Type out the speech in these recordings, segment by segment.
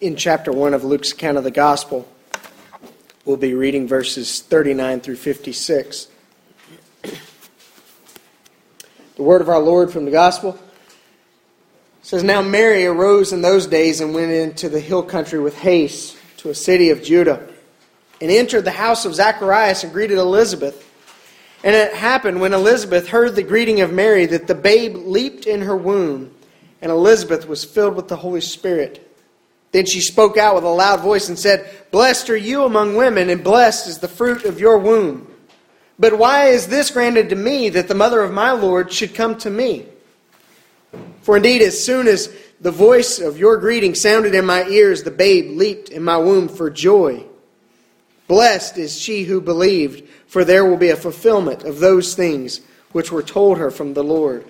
in chapter 1 of Luke's account of the gospel. We'll be reading verses 39 through 56. The word of our Lord from the gospel says Now Mary arose in those days and went into the hill country with haste to a city of Judah, and entered the house of Zacharias and greeted Elizabeth. And it happened when Elizabeth heard the greeting of Mary that the babe leaped in her womb, and Elizabeth was filled with the Holy Spirit. Then she spoke out with a loud voice and said, Blessed are you among women, and blessed is the fruit of your womb. But why is this granted to me that the mother of my Lord should come to me? For indeed, as soon as the voice of your greeting sounded in my ears, the babe leaped in my womb for joy. Blessed is she who believed, for there will be a fulfillment of those things which were told her from the Lord.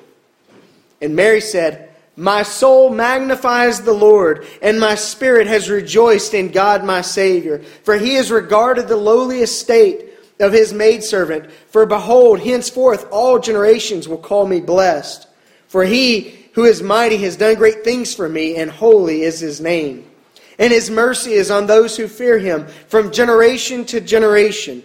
And Mary said, my soul magnifies the Lord, and my spirit has rejoiced in God my Savior, for he has regarded the lowly estate of his maidservant. For behold, henceforth all generations will call me blessed. For he who is mighty has done great things for me, and holy is his name. And his mercy is on those who fear him from generation to generation.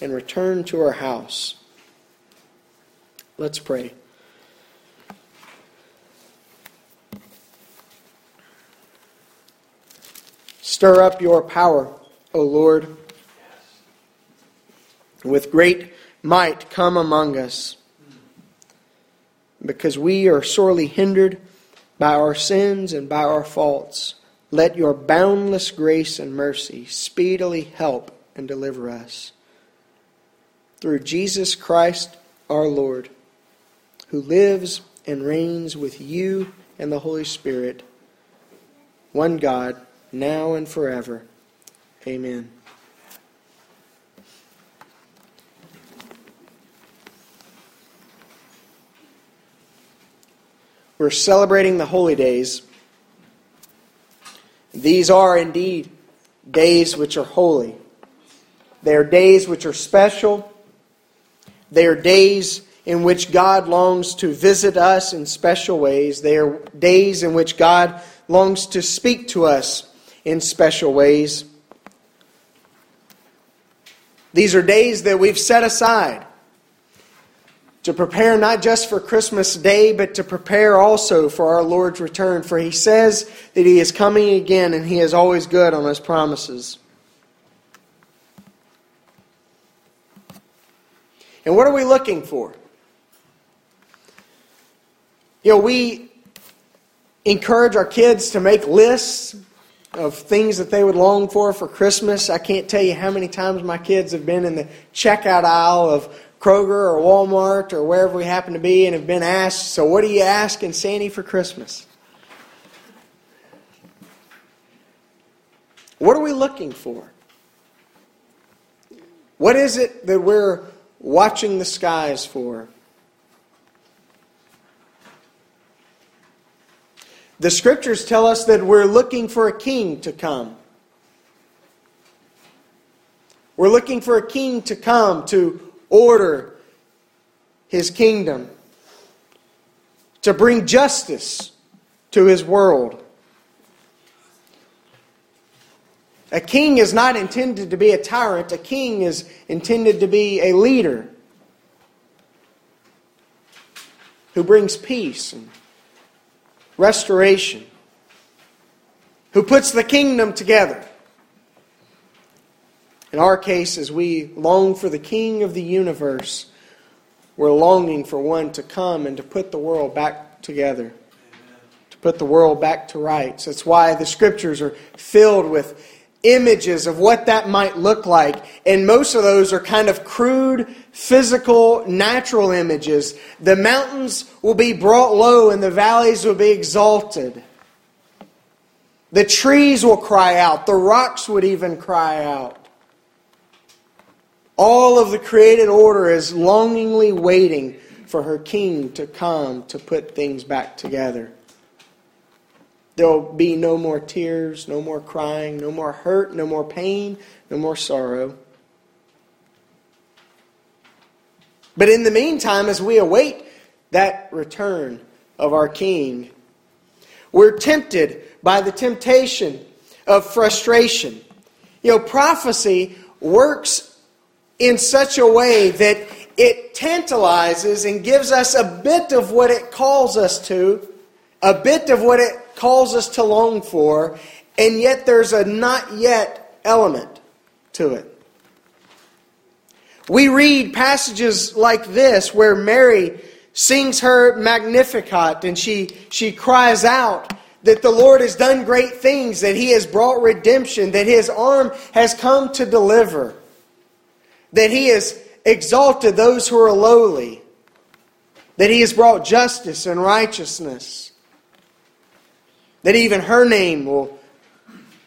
and return to her house. Let's pray. Stir up your power, O Lord. With great might come among us, because we are sorely hindered by our sins and by our faults. Let your boundless grace and mercy speedily help and deliver us through Jesus Christ our Lord, who lives and reigns with you and the Holy Spirit, one God, now and forever. Amen. We're celebrating the holy days. These are indeed days which are holy. They are days which are special they are days in which God longs to visit us in special ways. They are days in which God longs to speak to us in special ways. These are days that we've set aside to prepare not just for Christmas Day, but to prepare also for our Lord's return. For He says that He is coming again and He is always good on His promises. And what are we looking for? You know, we encourage our kids to make lists of things that they would long for for Christmas. I can't tell you how many times my kids have been in the checkout aisle of Kroger or Walmart or wherever we happen to be and have been asked, So, what are you asking Santa for Christmas? What are we looking for? What is it that we're watching the skies for. The scriptures tell us that we're looking for a king to come. We're looking for a king to come to order his kingdom, to bring justice to his world. A king is not intended to be a tyrant, a king is intended to be a leader who brings peace and restoration, who puts the kingdom together. In our case, as we long for the King of the universe, we're longing for one to come and to put the world back together, to put the world back to rights. That's why the scriptures are filled with images of what that might look like. And most of those are kind of crude, physical, natural images. The mountains will be brought low and the valleys will be exalted. The trees will cry out. The rocks would even cry out. All of the created order is longingly waiting for her king to come to put things back together. There'll be no more tears, no more crying, no more hurt, no more pain, no more sorrow. But in the meantime, as we await that return of our King, we're tempted by the temptation of frustration. You know, prophecy works in such a way that it tantalizes and gives us a bit of what it calls us to, a bit of what it calls us to long for, and yet there's a not yet element to it. We read passages like this where Mary sings her Magnificat and she, she cries out that the Lord has done great things, that He has brought redemption, that His arm has come to deliver, that He has exalted those who are lowly, that He has brought justice and righteousness, that even her name will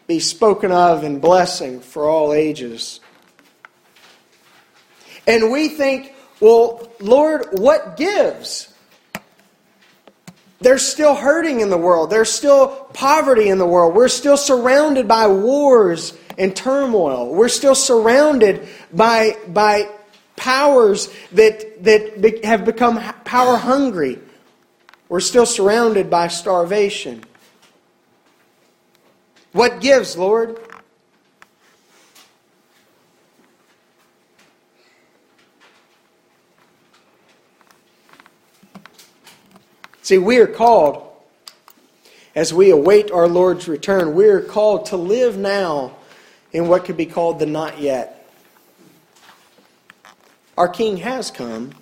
be spoken of in blessing for all ages. And we think, well, Lord, what gives? There's still hurting in the world. There's still poverty in the world. We're still surrounded by wars and turmoil. We're still surrounded by, by powers that, that have become power hungry. We're still surrounded by starvation. What gives, Lord? See, we are called, as we await our Lord's return, we are called to live now in what could be called the not yet. Our King has come,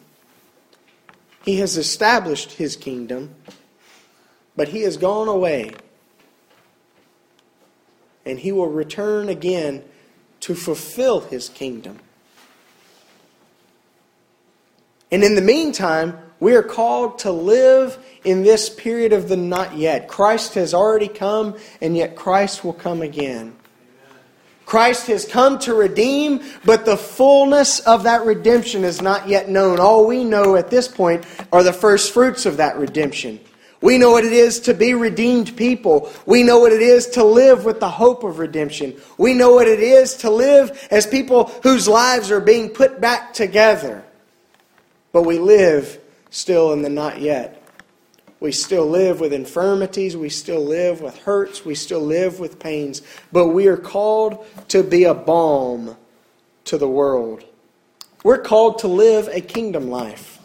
He has established His kingdom, but He has gone away. And He will return again to fulfill His kingdom. And in the meantime, we are called to live in this period of the not yet. Christ has already come, and yet Christ will come again. Christ has come to redeem, but the fullness of that redemption is not yet known. All we know at this point are the first fruits of that redemption. We know what it is to be redeemed people. We know what it is to live with the hope of redemption. We know what it is to live as people whose lives are being put back together. But we live still in the not yet. We still live with infirmities. We still live with hurts. We still live with pains. But we are called to be a balm to the world. We're called to live a kingdom life.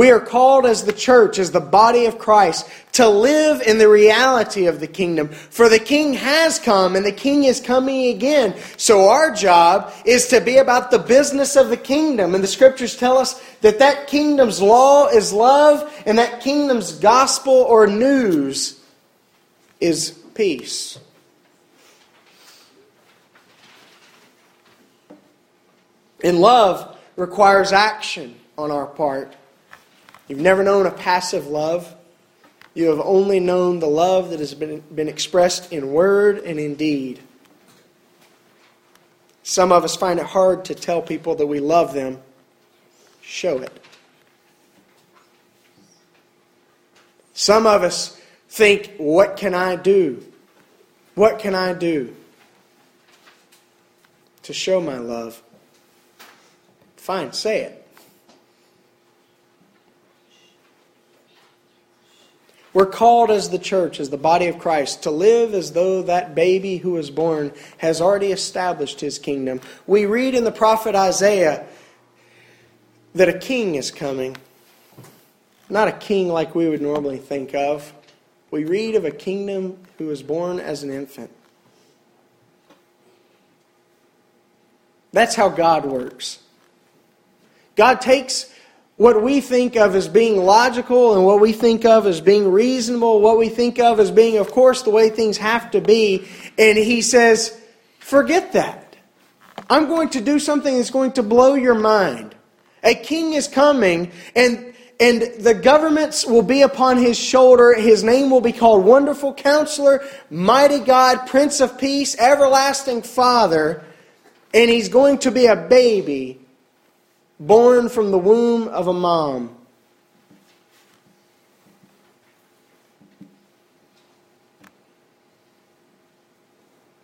We are called as the church, as the body of Christ, to live in the reality of the kingdom. For the king has come and the king is coming again. So our job is to be about the business of the kingdom. And the scriptures tell us that that kingdom's law is love and that kingdom's gospel or news is peace. And love requires action on our part. You've never known a passive love. You have only known the love that has been, been expressed in word and in deed. Some of us find it hard to tell people that we love them. Show it. Some of us think, what can I do? What can I do to show my love? Fine, say it. We're called as the church, as the body of Christ, to live as though that baby who was born has already established his kingdom. We read in the prophet Isaiah that a king is coming. Not a king like we would normally think of. We read of a kingdom who was born as an infant. That's how God works. God takes what we think of as being logical and what we think of as being reasonable, what we think of as being, of course, the way things have to be. And he says, forget that. I'm going to do something that's going to blow your mind. A king is coming, and, and the governments will be upon his shoulder. His name will be called Wonderful Counselor, Mighty God, Prince of Peace, Everlasting Father. And he's going to be a baby born from the womb of a mom.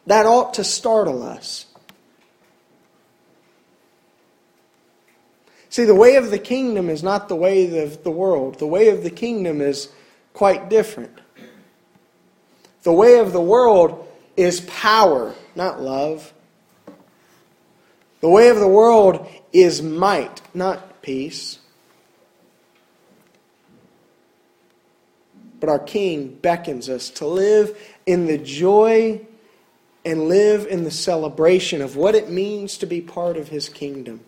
That ought to startle us. See, the way of the kingdom is not the way of the world. The way of the kingdom is quite different. The way of the world is power, not love. The way of the world is might, not peace. But our King beckons us to live in the joy and live in the celebration of what it means to be part of his kingdom.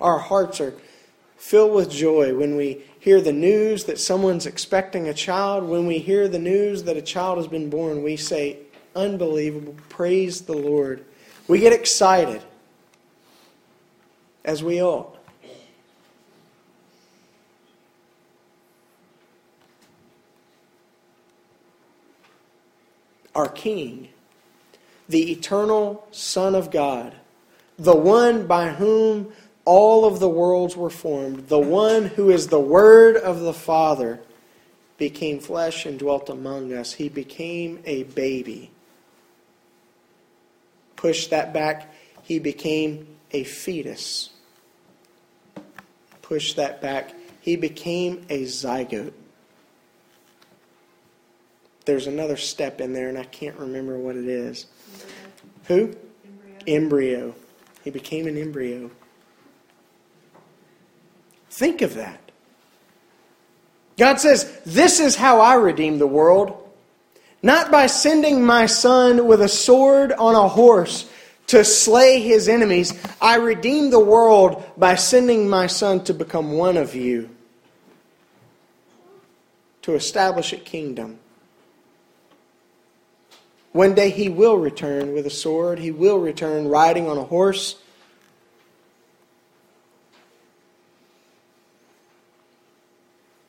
Our hearts are filled with joy when we hear the news that someone's expecting a child. When we hear the news that a child has been born, we say, Unbelievable. Praise the Lord. We get excited, as we ought. Our King, the eternal Son of God, the one by whom all of the worlds were formed, the one who is the Word of the Father became flesh and dwelt among us. He became a baby. Push that back, he became a fetus. Push that back, he became a zygote. There's another step in there, and I can't remember what it is. Who? Embryo. embryo. He became an embryo. Think of that. God says, This is how I redeem the world. Not by sending my son with a sword on a horse to slay his enemies. I redeem the world by sending my son to become one of you, to establish a kingdom. One day he will return with a sword, he will return riding on a horse.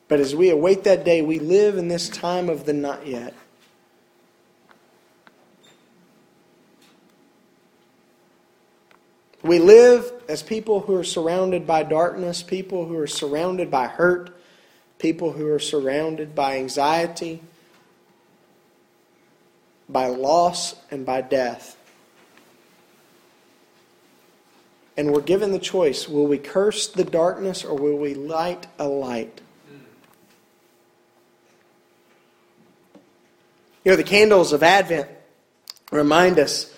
But as we await that day, we live in this time of the not yet. We live as people who are surrounded by darkness, people who are surrounded by hurt, people who are surrounded by anxiety, by loss, and by death. And we're given the choice will we curse the darkness or will we light a light? You know, the candles of Advent remind us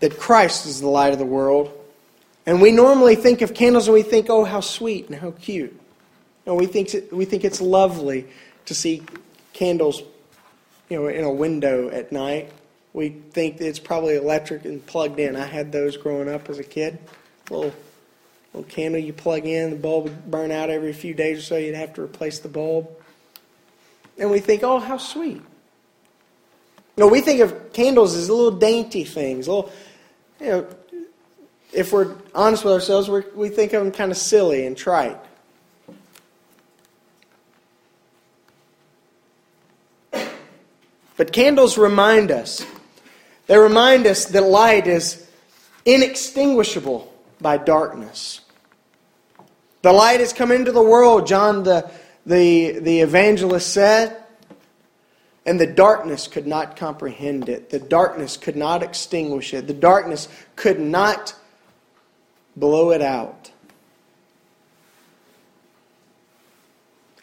that Christ is the light of the world. And we normally think of candles and we think, oh, how sweet and how cute. And we think, we think it's lovely to see candles you know, in a window at night. We think it's probably electric and plugged in. I had those growing up as a kid. Little little candle you plug in, the bulb would burn out every few days or so, you'd have to replace the bulb. And we think, oh, how sweet. No, we think of candles as little dainty things. Little, you know, if we're honest with ourselves, we we think of them kind of silly and trite. But candles remind us. They remind us that light is inextinguishable by darkness. The light has come into the world, John the, the, the evangelist said, and the darkness could not comprehend it. The darkness could not extinguish it. The darkness could not blow it out.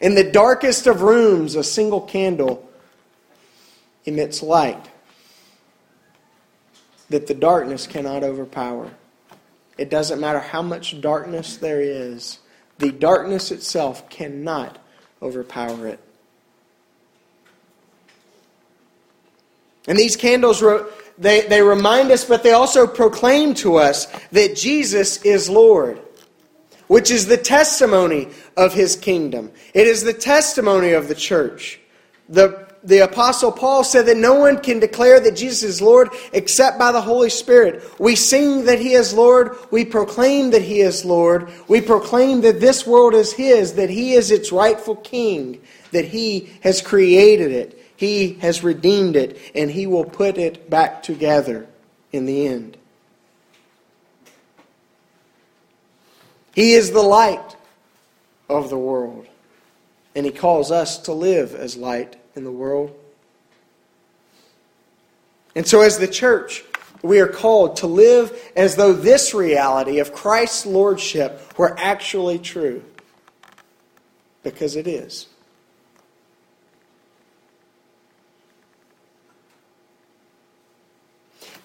In the darkest of rooms, a single candle emits light that the darkness cannot overpower. It doesn't matter how much darkness there is, the darkness itself cannot overpower it. And these candles, they, they remind us, but they also proclaim to us that Jesus is Lord, which is the testimony of his kingdom. It is the testimony of the church. The, the Apostle Paul said that no one can declare that Jesus is Lord except by the Holy Spirit. We sing that He is Lord. We proclaim that He is Lord. We proclaim that this world is His, that He is its rightful King, that He has created it, He has redeemed it, and He will put it back together in the end. He is the light of the world, and He calls us to live as light in the world. And so, as the church, we are called to live as though this reality of Christ's lordship were actually true. Because it is.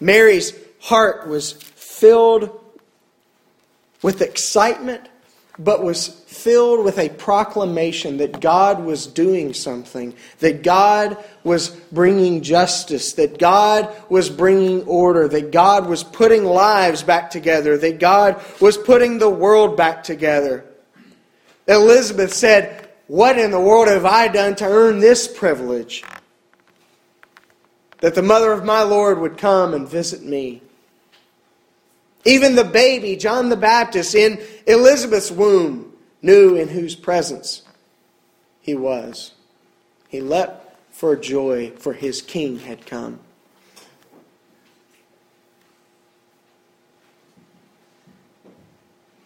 Mary's heart was filled with excitement but was filled with a proclamation that God was doing something, that God was bringing justice, that God was bringing order, that God was putting lives back together, that God was putting the world back together. Elizabeth said, What in the world have I done to earn this privilege? That the mother of my Lord would come and visit me. Even the baby, John the Baptist, in Elizabeth's womb, knew in whose presence he was. He leapt for joy, for his king had come.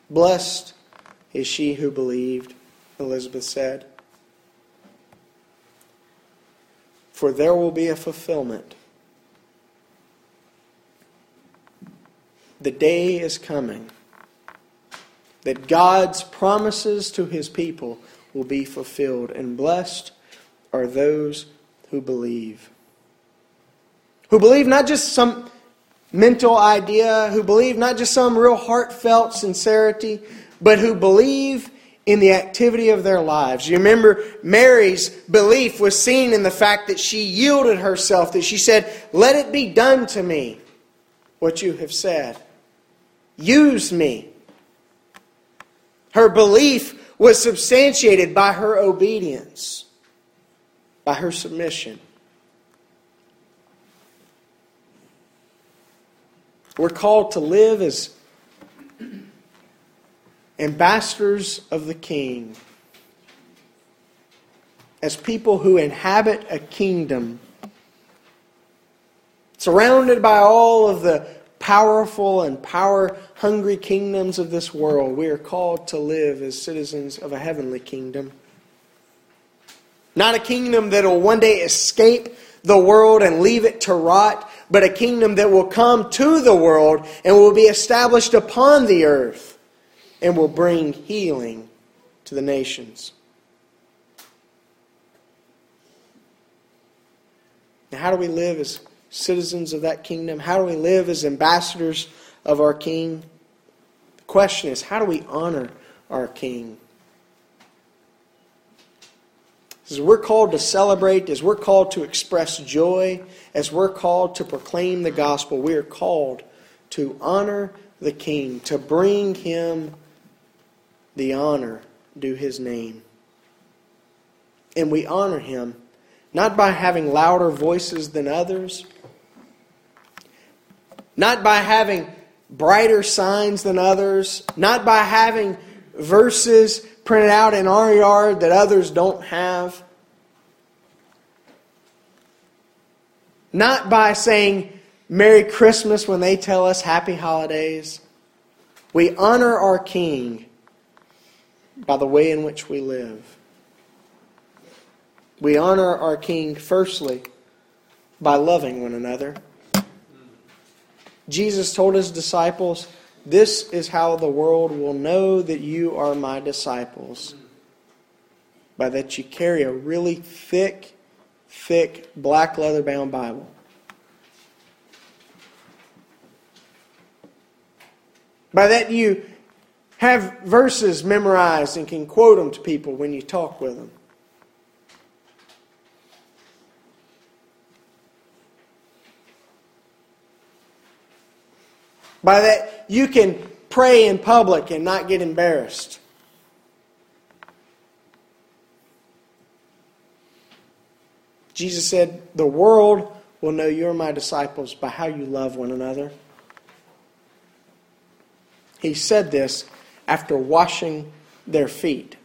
Blessed is she who believed, Elizabeth said, for there will be a fulfillment the day is coming that God's promises to his people will be fulfilled, and blessed are those who believe. Who believe not just some mental idea, who believe not just some real heartfelt sincerity, but who believe in the activity of their lives. You remember Mary's belief was seen in the fact that she yielded herself, that she said, Let it be done to me what you have said. Use me. Her belief was substantiated by her obedience, by her submission. We're called to live as ambassadors of the King, as people who inhabit a kingdom, surrounded by all of the powerful and power hungry kingdoms of this world, we are called to live as citizens of a heavenly kingdom. Not a kingdom that will one day escape the world and leave it to rot, but a kingdom that will come to the world and will be established upon the earth and will bring healing to the nations. Now, how do we live as citizens of that kingdom? How do we live as ambassadors of our King? The question is, how do we honor our King? As we're called to celebrate, as we're called to express joy, as we're called to proclaim the gospel, we are called to honor the King, to bring him the honor due his name. And we honor him not by having louder voices than others, not by having brighter signs than others, not by having verses printed out in our yard that others don't have, not by saying Merry Christmas when they tell us Happy Holidays. We honor our King by the way in which we live. We honor our King, firstly, by loving one another. Jesus told his disciples, This is how the world will know that you are my disciples. By that you carry a really thick, thick, black leather bound Bible. By that you have verses memorized and can quote them to people when you talk with them. By that, you can pray in public and not get embarrassed. Jesus said, The world will know you're my disciples by how you love one another. He said this after washing their feet.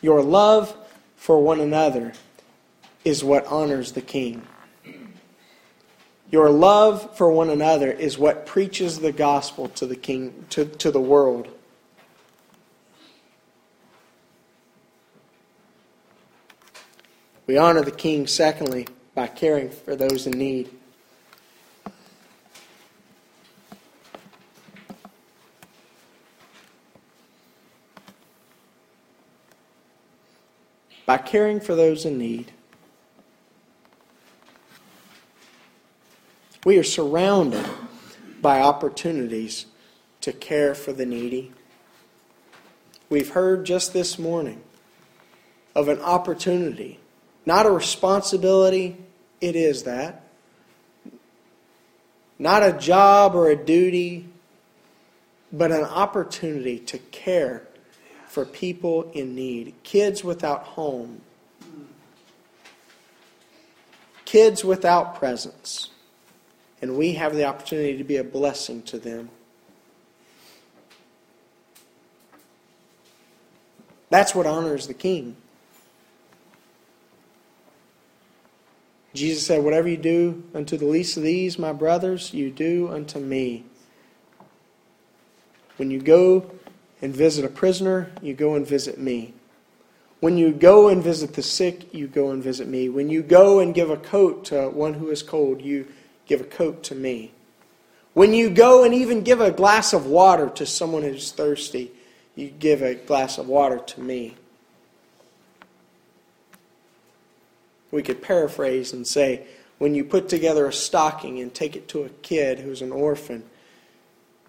Your love for one another is what honors the King. Your love for one another is what preaches the gospel to the king to, to the world. We honor the king, secondly, by caring for those in need. By caring for those in need. We are surrounded by opportunities to care for the needy. We've heard just this morning of an opportunity, not a responsibility, it is that. Not a job or a duty, but an opportunity to care for people in need. Kids without home, kids without presents and we have the opportunity to be a blessing to them. That's what honors the king. Jesus said, Whatever you do unto the least of these, my brothers, you do unto me. When you go and visit a prisoner, you go and visit me. When you go and visit the sick, you go and visit me. When you go and give a coat to one who is cold, you give a coat to me. When you go and even give a glass of water to someone who's thirsty, you give a glass of water to me. We could paraphrase and say, when you put together a stocking and take it to a kid who's an orphan,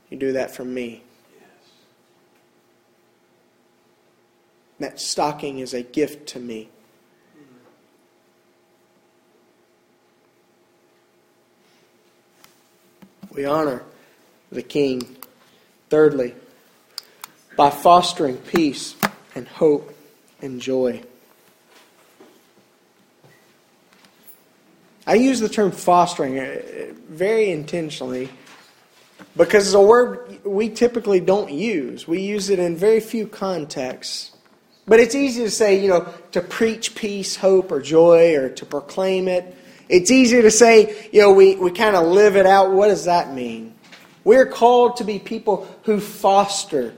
you do that for me. That stocking is a gift to me. We honor the King. Thirdly, by fostering peace and hope and joy. I use the term fostering uh, very intentionally because it's a word we typically don't use. We use it in very few contexts. But it's easy to say, you know, to preach peace, hope, or joy, or to proclaim it. It's easier to say, you know, we, we kind of live it out. What does that mean? We're called to be people who foster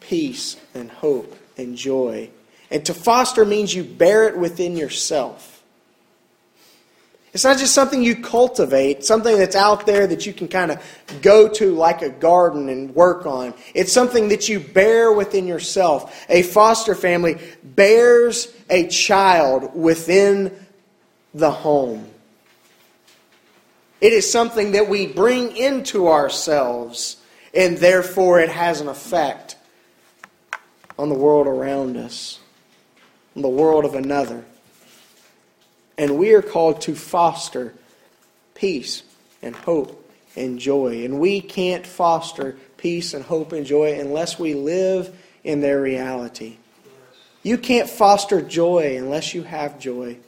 peace and hope and joy. And to foster means you bear it within yourself. It's not just something you cultivate, something that's out there that you can kind of go to like a garden and work on. It's something that you bear within yourself. A foster family bears a child within the home. It is something that we bring into ourselves, and therefore it has an effect on the world around us, on the world of another. And we are called to foster peace and hope and joy. And we can't foster peace and hope and joy unless we live in their reality. You can't foster joy unless you have joy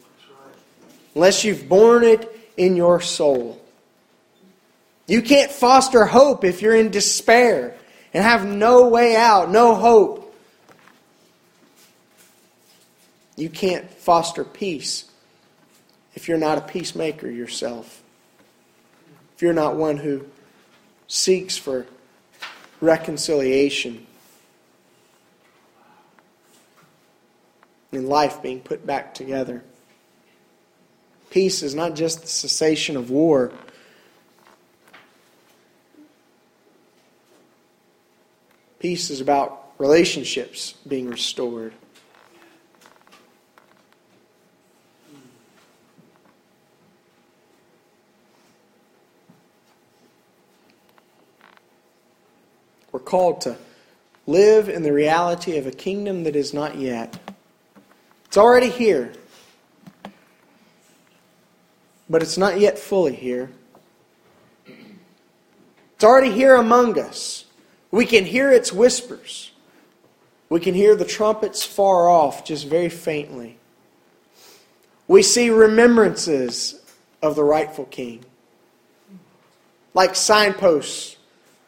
unless you've borne it in your soul. You can't foster hope if you're in despair and have no way out, no hope. You can't foster peace if you're not a peacemaker yourself. If you're not one who seeks for reconciliation and life being put back together. Peace is not just the cessation of war. Peace is about relationships being restored. Called to live in the reality of a kingdom that is not yet. It's already here but it's not yet fully here. It's already here among us. We can hear its whispers. We can hear the trumpets far off, just very faintly. We see remembrances of the rightful king, like signposts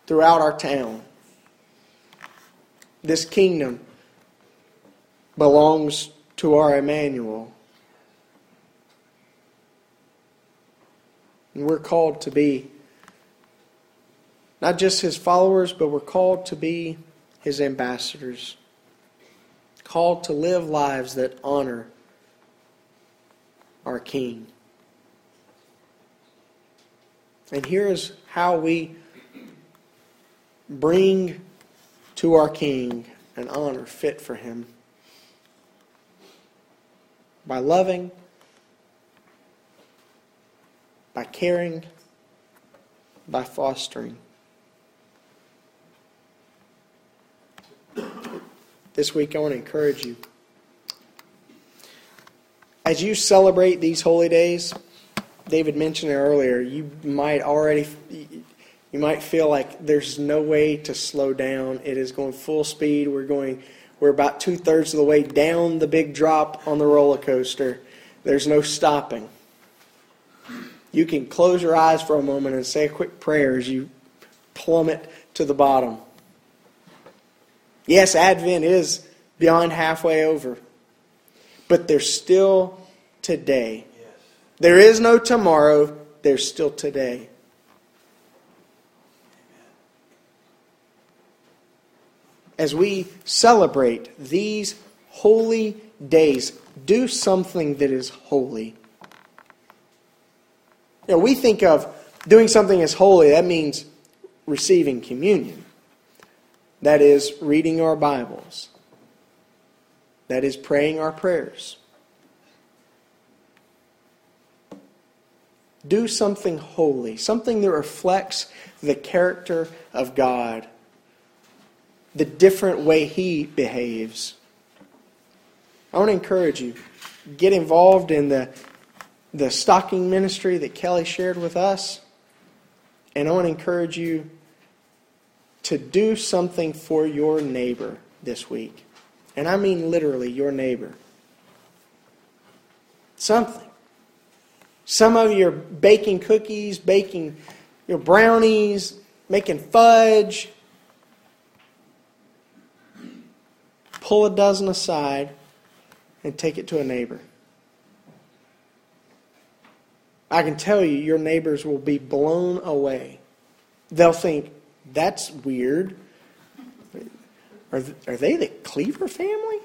throughout our town. This kingdom belongs to our Emmanuel. And we're called to be not just his followers, but we're called to be his ambassadors. Called to live lives that honor our King. And here is how we bring to our King an honor fit for him by loving, by caring, by fostering. This week, I want to encourage you. As you celebrate these holy days, David mentioned it earlier, you might already you might feel like there's no way to slow down. It is going full speed. We're going we're about two thirds of the way down the big drop on the roller coaster. There's no stopping. You can close your eyes for a moment and say a quick prayer as you plummet to the bottom. Yes, Advent is beyond halfway over, but there's still today. There is no tomorrow, there's still today. As we celebrate these holy days, do something that is holy. You know, we think of doing something as holy, that means receiving communion. That is reading our Bibles. That is praying our prayers. Do something holy, something that reflects the character of God, the different way He behaves. I want to encourage you get involved in the, the stocking ministry that Kelly shared with us. And I want to encourage you to do something for your neighbor this week. And I mean literally your neighbor. Something. Some of you are baking cookies, baking your brownies, making fudge. Pull a dozen aside and take it to a neighbor. I can tell you, your neighbors will be blown away. They'll think, that's weird. Are, are they the Cleaver family?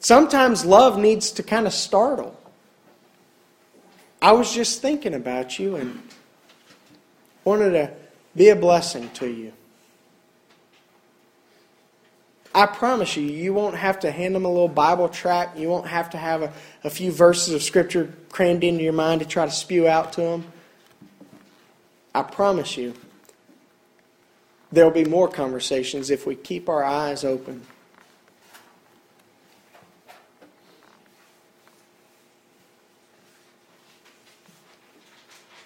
Sometimes love needs to kind of startle. I was just thinking about you and wanted to be a blessing to you. I promise you, you won't have to hand them a little Bible tract. You won't have to have a, a few verses of Scripture crammed into your mind to try to spew out to them. I promise you, there will be more conversations if we keep our eyes open.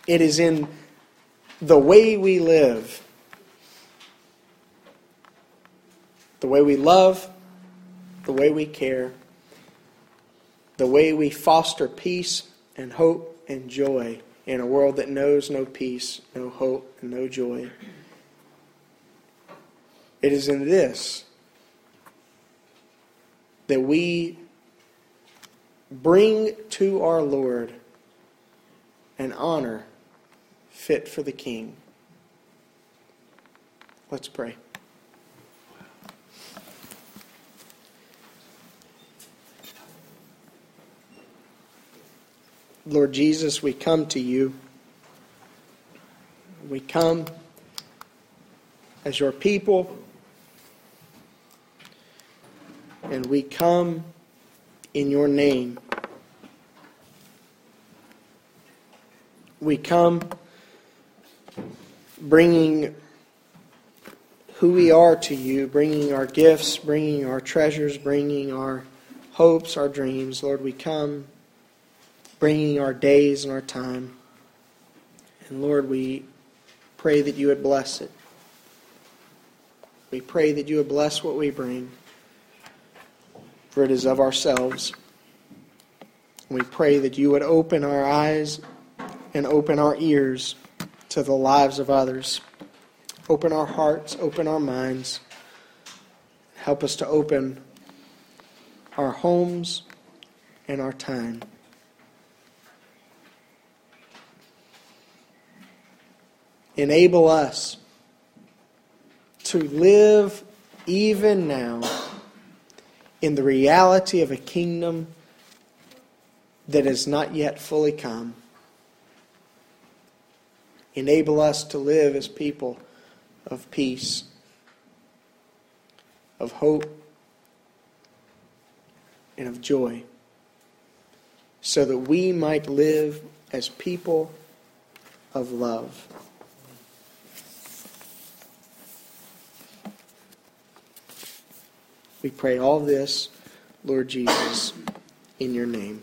It is in the way we live the way we love, the way we care, the way we foster peace and hope and joy in a world that knows no peace, no hope, and no joy. It is in this that we bring to our Lord an honor fit for the King. Let's pray. Lord Jesus, we come to you. We come as your people, and we come in your name. We come bringing who we are to you, bringing our gifts, bringing our treasures, bringing our hopes, our dreams. Lord, we come bringing our days and our time. And Lord, we pray that you would bless it. We pray that you would bless what we bring, for it is of ourselves. We pray that you would open our eyes and open our ears to the lives of others. Open our hearts, open our minds. Help us to open our homes and our time. Enable us to live even now in the reality of a kingdom that has not yet fully come. Enable us to live as people of peace, of hope, and of joy, so that we might live as people of love. We pray all this, Lord Jesus, in your name.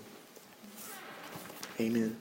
Amen.